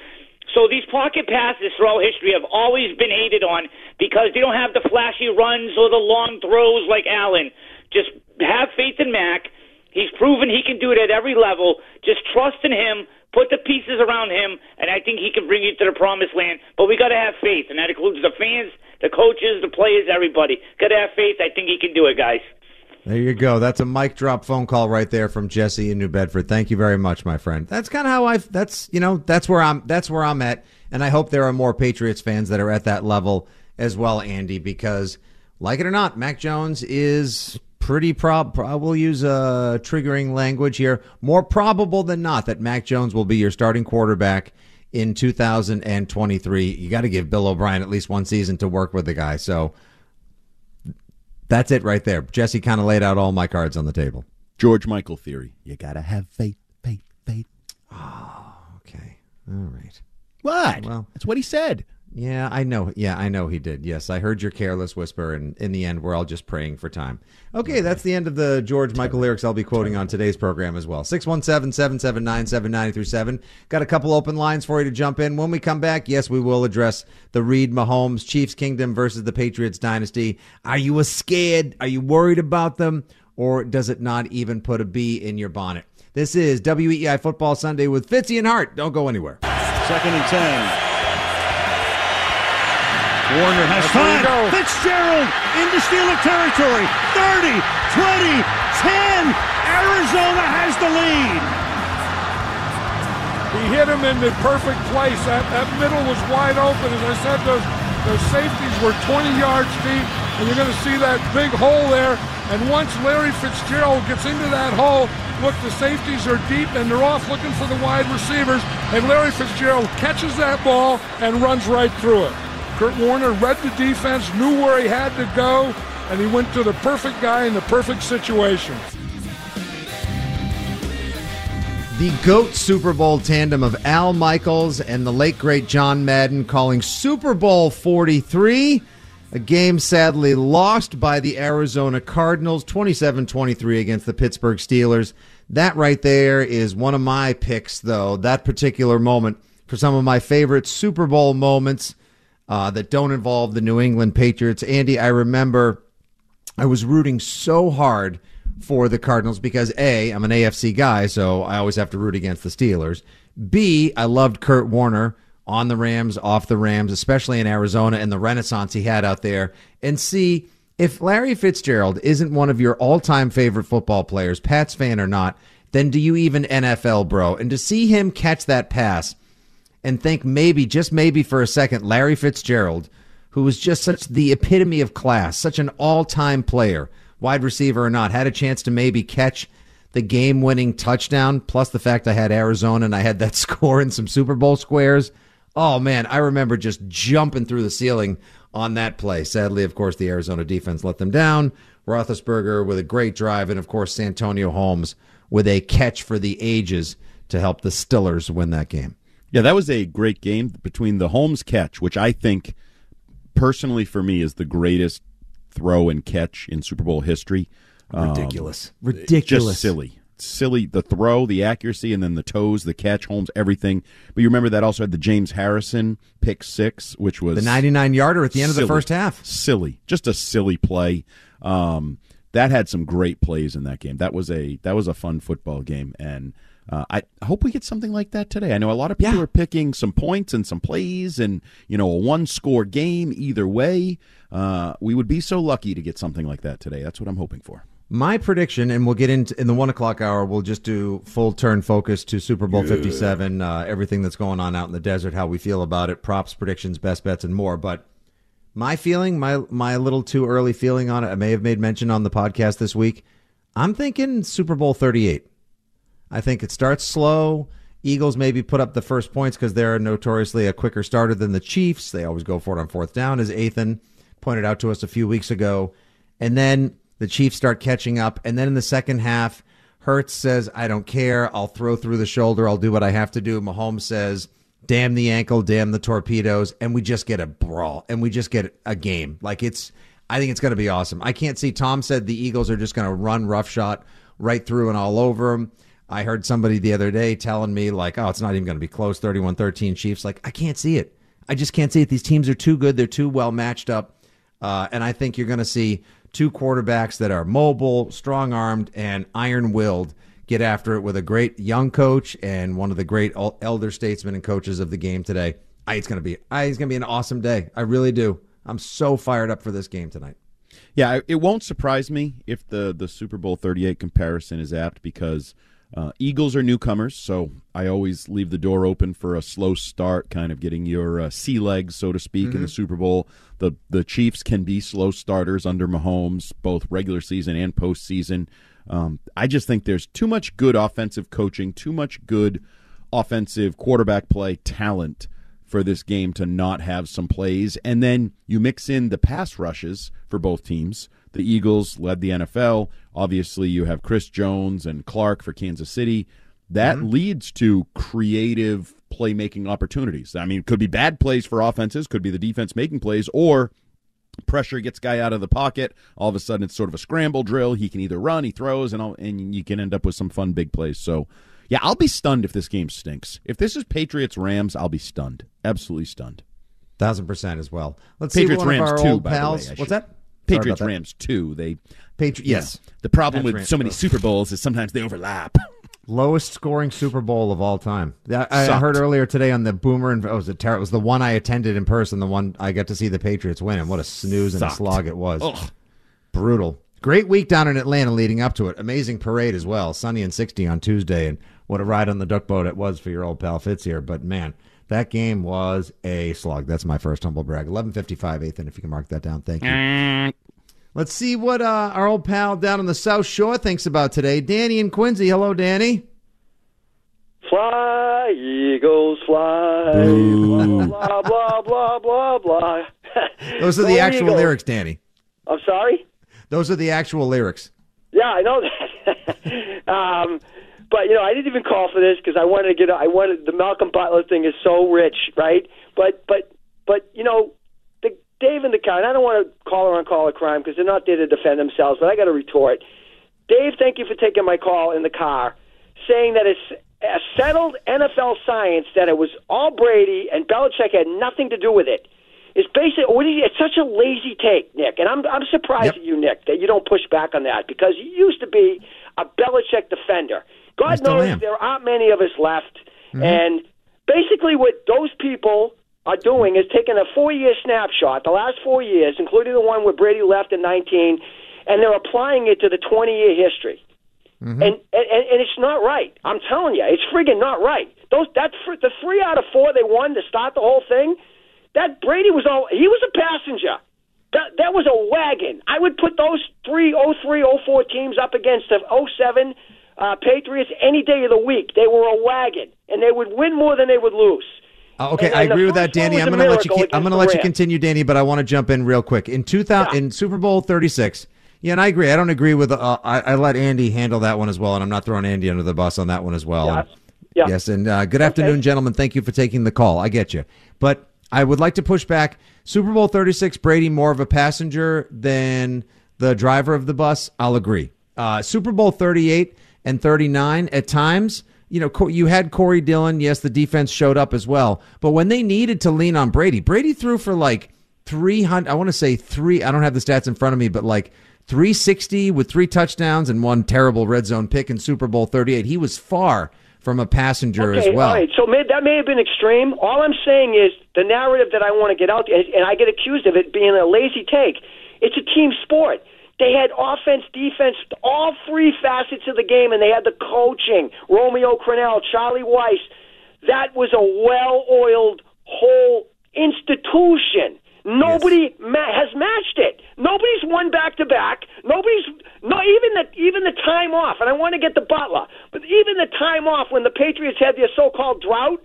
Speaker 9: So these pocket passes throughout history have always been hated on because they don't have the flashy runs or the long throws like Allen. Just have faith in Mac. He's proven he can do it at every level. Just trust in him put the pieces around him, and I think he can bring you to the promised land. But we got to have faith, and that includes the fans, the coaches, the players, everybody. Got to have faith. I think he can do it, guys.
Speaker 2: There you go. That's a mic drop phone call right there from Jesse in New Bedford. Thank you very much, my friend. That's kind of how I. That's you know that's where I'm. That's where I'm at, and I hope there are more Patriots fans that are at that level as well, Andy. Because like it or not, Mac Jones is pretty prob. I will use a triggering language here. More probable than not that Mac Jones will be your starting quarterback in 2023. You got to give Bill O'Brien at least one season to work with the guy. So that's it right there. Jesse kind of laid out all my cards on the table.
Speaker 4: George Michael theory. You got to have faith, faith, faith.
Speaker 2: Oh, okay. All right.
Speaker 4: What? Well, that's what he said.
Speaker 2: Yeah, I know. Yeah, I know he did. Yes, I heard your careless whisper, and in the end, we're all just praying for time. Okay, that's the end of the George Michael lyrics I'll be quoting on today's program as well. 617 779 7937. Got a couple open lines for you to jump in. When we come back, yes, we will address the Reid Mahomes Chiefs Kingdom versus the Patriots Dynasty. Are you a scared? Are you worried about them? Or does it not even put a bee in your bonnet? This is WEEI Football Sunday with Fitzy and Hart. Don't go anywhere.
Speaker 10: Second and 10. Warner has That's time. Fitzgerald into Steeler territory. 30, 20, 10. Arizona has the lead.
Speaker 11: He hit him in the perfect place. That, that middle was wide open. As I said, those, those safeties were 20 yards deep, and you're going to see that big hole there. And once Larry Fitzgerald gets into that hole, look, the safeties are deep and they're off looking for the wide receivers. And Larry Fitzgerald catches that ball and runs right through it. Kurt Warner read the defense, knew where he had to go, and he went to the perfect guy in the perfect situation.
Speaker 2: The GOAT Super Bowl tandem of Al Michaels and the late great John Madden calling Super Bowl 43. A game sadly lost by the Arizona Cardinals 27 23 against the Pittsburgh Steelers. That right there is one of my picks, though, that particular moment for some of my favorite Super Bowl moments uh, that don't involve the New England Patriots. Andy, I remember I was rooting so hard for the Cardinals because A, I'm an AFC guy, so I always have to root against the Steelers. B, I loved Kurt Warner on the Rams, off the Rams, especially in Arizona and the renaissance he had out there. And C, if Larry Fitzgerald isn't one of your all time favorite football players, Pats fan or not, then do you even NFL, bro? And to see him catch that pass and think maybe, just maybe for a second, Larry Fitzgerald, who was just such the epitome of class, such an all time player, wide receiver or not, had a chance to maybe catch the game winning touchdown, plus the fact I had Arizona and I had that score in some Super Bowl squares. Oh man, I remember just jumping through the ceiling on that play. Sadly, of course, the Arizona defense let them down. Roethlisberger with a great drive, and of course, Santonio Holmes with a catch for the ages to help the Stillers win that game.
Speaker 4: Yeah, that was a great game between the Holmes catch, which I think personally for me is the greatest throw and catch in Super Bowl history.
Speaker 2: Ridiculous. Um, Ridiculous.
Speaker 4: Just silly. silly the throw, the accuracy, and then the toes, the catch, Holmes, everything. But you remember that also had the James Harrison pick six, which was
Speaker 2: The 99 yarder at the end of the first half.
Speaker 4: Silly, just a silly play. Um, that had some great plays in that game. That was a that was a fun football game, and uh, I hope we get something like that today. I know a lot of people are picking some points and some plays, and you know a one score game either way. Uh, we would be so lucky to get something like that today. That's what I'm hoping for.
Speaker 2: My prediction, and we'll get into in the one o'clock hour. We'll just do full turn focus to Super Bowl
Speaker 4: Yeah.
Speaker 2: Fifty Seven, uh, everything that's going on out in the desert, how we feel about it, props, predictions, best bets, and more. But my feeling, my my little too early feeling on it, I may have made mention on the podcast this week. I'm thinking Super Bowl Thirty Eight. I think it starts slow. Eagles maybe put up the first points because they're notoriously a quicker starter than the Chiefs. They always go for it on fourth down, as Ethan pointed out to us a few weeks ago. And then the Chiefs start catching up. And then in the second half, Hurts says, I don't care. I'll throw through the shoulder. I'll do what I have to do. Mahomes says, damn the ankle, damn the torpedoes. And we just get a brawl and we just get a game. Like it's, I think it's going to be awesome. I can't see. Tom said the Eagles are just going to run roughshod right through and all over them. I heard somebody the other day telling me, like, oh, it's not even going to be close 31 13 Chiefs. Like, I can't see it. I just can't see it. These teams are too good. They're too well matched up. Uh, and I think you're going to see two quarterbacks that are mobile, strong armed, and iron willed get after it with a great young coach and one of the great elder statesmen and coaches of the game today. I, it's going to be I, it's going to be an awesome day. I really do. I'm so fired up for this game tonight.
Speaker 4: Yeah, it won't surprise me if the the Super Bowl 38 comparison is apt because uh, Eagles are newcomers, so I always leave the door open for a slow start, kind of getting your uh, sea legs, so to speak, in the
Speaker 12: Mhm.
Speaker 4: Super Bowl. The the Chiefs can be slow starters under Mahomes, both regular season and postseason. Um, I just think there's too much good offensive coaching, too much good offensive quarterback play talent for this game to not have some plays. And then you mix in the pass rushes for both teams. The Eagles led the NFL. Obviously, you have Chris Jones and Clark for Kansas City. That mm-hmm. leads to creative playmaking opportunities. I mean, it could be bad plays for offenses, could be the defense making plays, or pressure gets guy out of the pocket. All of a sudden, it's sort of a scramble drill. He can either run, he throws, and all, and you can end up with some fun big plays. So, yeah, I'll be stunned if this game stinks. If this is Patriots Rams, I'll be stunned, absolutely stunned.
Speaker 2: Thousand percent as well. Let's
Speaker 4: Patriots
Speaker 2: see one
Speaker 4: Rams
Speaker 2: of our
Speaker 4: two,
Speaker 2: old
Speaker 4: by the way,
Speaker 2: pals. What's that? Sorry
Speaker 4: Patriots. Rams too. They
Speaker 2: Patri-
Speaker 4: yeah.
Speaker 2: yes.
Speaker 4: The problem
Speaker 2: That's
Speaker 4: with so many. Super Bowls is sometimes they overlap.
Speaker 2: Lowest scoring Super Bowl of all time. Yeah, I, I heard earlier today on the Boomer and oh, was it ter- it was the one I attended in person, the one I got to see the Patriots win, and what a snooze and a slog it was.
Speaker 4: Ugh.
Speaker 2: Brutal. Great week down in Atlanta leading up to it. Amazing parade as well. Sunny and 60 on Tuesday, and what a ride on the duck boat it was for your old pal Fitz here. But man, that game was a slog. That's my first humble brag. 11:55, Ethan. If you can mark that down, thank you. Mm. Let's see what uh, our old pal down on the South Shore thinks about today. Danny and Quincy. Hello, Danny.
Speaker 12: Fly, eagles, fly.
Speaker 2: Boo.
Speaker 12: Blah, blah, blah, blah, blah, blah.
Speaker 2: Those are
Speaker 12: Go
Speaker 2: the actual
Speaker 12: Eagles.
Speaker 2: lyrics, Danny.
Speaker 12: I'm sorry?
Speaker 2: Those are the actual lyrics.
Speaker 12: Yeah, I know that. um, but you know, I didn't even call for this because I wanted to get. I wanted the Malcolm Butler thing is so rich, right? But but but you know, Dave and the guy. And I don't want to call her on call a crime because they're not there to defend themselves. But I got to retort. Dave, thank you for taking my call in the car, saying that it's a settled NFL science that it was all Brady and Belichick had nothing to do with it. It's basically it's such a lazy take, Nick, and I'm I'm surprised at you, Nick, that you don't push back on that because you used to be a Belichick defender. God knows
Speaker 13: am.
Speaker 12: there aren't many of us left,
Speaker 13: Mhm.
Speaker 12: and basically what those people are doing is taking a four-year snapshot, the last four years, including the one where Brady left in 19, and they're applying it to the 20-year history.
Speaker 2: Mm-hmm.
Speaker 12: And, and and it's not right. I'm telling you, it's friggin' not right. Those that the three out of four they won to start the whole thing. That Brady was all he was a passenger. That that was a wagon. I would put those three oh three oh four teams up against the oh seven uh, Patriots any day of the week. They were a wagon, and they would win more than they would lose.
Speaker 2: Uh, okay,
Speaker 12: And-
Speaker 2: I
Speaker 12: and the
Speaker 2: agree with that, Danny. I'm going to let you. Keep, I'm going to let you continue, Danny. But I want to jump in real quick. In 2000, in Super Bowl 36. Yeah, and I agree. I don't agree with. Uh, I, I let Andy handle that one as well, and I'm not throwing Andy under the bus on that one as well.
Speaker 12: Yeah.
Speaker 2: And-
Speaker 12: Yeah.
Speaker 2: Yes, and uh, good afternoon, gentlemen. Thank you for taking the call. I get you, but I would like to push back. Super Bowl 36, Brady more of a passenger than the driver of the bus. I'll agree. Uh, Super Bowl 38, and 39 at times. You know, you had Corey Dillon. Yes, the defense showed up as well. But when they needed to lean on Brady, Brady threw for like 300. I want to say three. I don't have the stats in front of me, but like 360 with three touchdowns and one terrible red zone pick in Super Bowl 38. He was far from a passenger
Speaker 12: okay,
Speaker 2: as well.
Speaker 12: All right, so may, that may have been extreme. All I'm saying is the narrative that I want to get out, and, and I get accused of it being a lazy take. It's a team sport. They had offense, defense, all three facets of the game, and they had the coaching. Romeo Crennel, Charlie Weis. That was a well-oiled whole institution. Nobody ma- has matched it. Nobody's won back to back. Nobody's no even the even the time off. And I want to get the Butler, but even the time off when the Patriots had their so-called drought,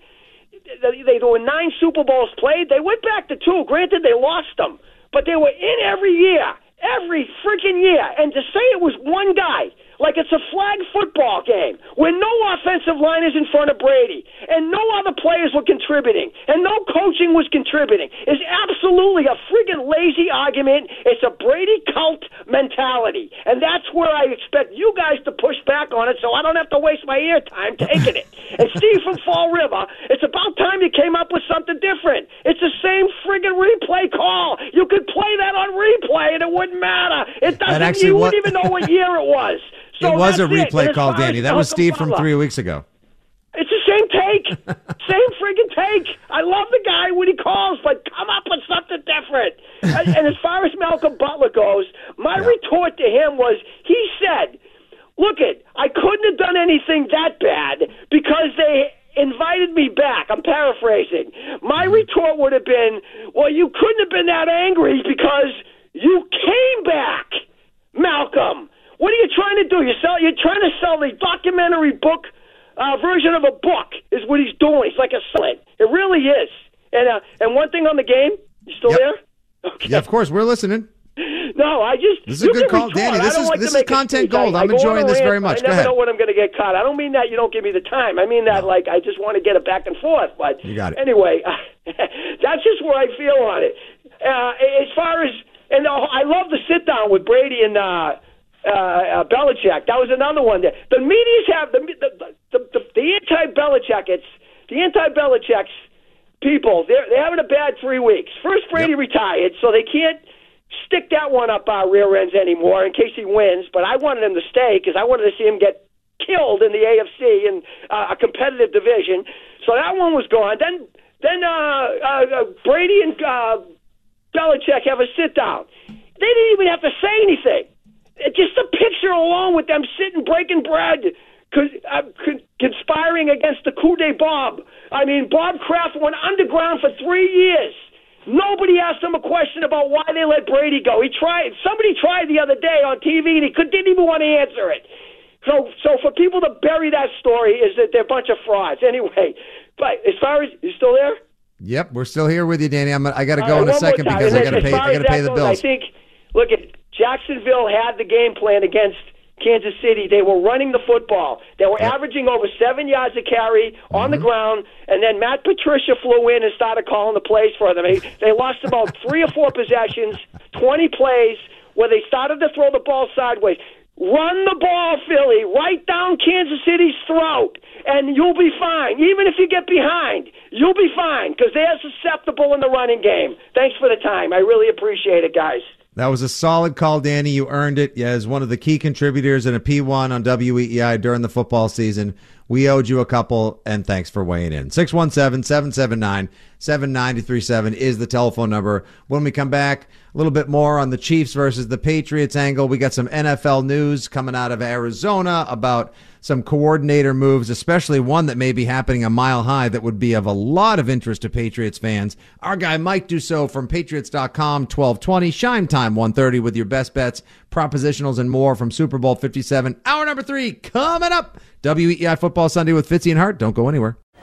Speaker 12: they, they there were nine Super Bowls played. They went back to two. Granted, they lost them, but they were in every year, every freaking year. And to say it was one guy like it's a flag football game where no offensive line is in front of Brady and no other players were contributing and no coaching was contributing is absolutely a friggin' lazy argument. It's a Brady cult mentality. And that's where I expect you guys to push back on it so I don't have to waste my airtime taking it. and Steve from Fall River, it's about time you came up with something different. It's the same friggin' replay call. You could play that on replay and it wouldn't matter. It doesn't you wouldn't even know what year it was. So
Speaker 2: it was a replay call, Danny. That was Steve from three weeks ago.
Speaker 12: It's the same take. same friggin' take. I love the guy when he calls, but come up with something different. and, and as far as Malcolm Butler goes, my retort to him was he said, Look it, I couldn't have done anything that bad because they invited me back. I'm paraphrasing. My mm-hmm. retort would have been, Well, you couldn't have been that angry because you came back, Malcolm. What are you trying to do? You sell. You're trying to sell the documentary book uh, version of a book. Is what he's doing. He's like a slit. It really is. And uh, and one thing on the game. You still there?
Speaker 2: Yeah, of course, we're listening.
Speaker 12: No, I just
Speaker 2: This is a good call,
Speaker 12: retort.
Speaker 2: Danny. This is-
Speaker 12: like
Speaker 2: this is content gold.
Speaker 12: I,
Speaker 2: I'm
Speaker 12: I
Speaker 2: enjoying this
Speaker 12: rant,
Speaker 2: very much.
Speaker 12: I never know when I'm going to get caught. I don't mean that you don't give me the time. I mean that like I just want to get it back and forth. But
Speaker 2: You got it.
Speaker 12: anyway, that's just where I feel on it. Uh, as far as and uh, I love the sit down with Brady and. Uh, uh, uh, Belichick. That was another one. There. The media's have the the the, the, the anti Belichickets, the anti Belichick's people. They're they're having a bad three weeks. First, Brady retired, so they can't stick that one up our rear ends anymore in case he wins. But I wanted him to stay because I wanted to see him get killed in the AFC in uh, a competitive division. So that one was gone. Then then uh, uh, uh, Brady and uh, Belichick have a sit down. They didn't even have to say anything. Just the picture alone with them sitting breaking bread, uh, conspiring against the coup de Bob. I mean, Bob Kraft went underground for three years. Nobody asked him a question about why they let Brady go. He tried. Somebody tried the other day on TV, and he could, didn't even want to answer it. So, so for people to bury that story is that they're a bunch of frauds. Anyway, but as far as you still there?
Speaker 2: Yep, we're still here with you, Danny. I'm, I got to go
Speaker 12: All
Speaker 2: in a
Speaker 12: right,
Speaker 2: second because I got to pay. I got to pay the bills.
Speaker 12: I think. Look at Jacksonville had the game plan against Kansas City. They were running the football. They were averaging over seven yards a carry on
Speaker 2: Mm-hmm.
Speaker 12: the ground, and then Matt Patricia flew in and started calling the plays for them. They, they lost about three or four possessions, twenty plays, where they started to throw the ball sideways. Run the ball, Philly, right down Kansas City's throat, and you'll be fine. Even if you get behind, you'll be fine because they're susceptible in the running game. Thanks for the time. I really appreciate it, guys.
Speaker 2: That was a solid call, Danny. You earned it as one of the key contributors in a P1 on WEEI during the football season. We owed you a couple, and thanks for weighing in. 617 779 7937 is the telephone number. When we come back, a little bit more on the Chiefs versus the Patriots angle. We got some NFL news coming out of Arizona about some coordinator moves, especially one that may be happening a mile high that would be of a lot of interest to Patriots fans. Our guy Mike Dussault from Patriots.com, 1220, Shine Time 130 with your best bets, propositionals, and more from Super Bowl 57. Hour number three coming up. WEEI Football Sunday with Fitzy and Hart. Don't go anywhere.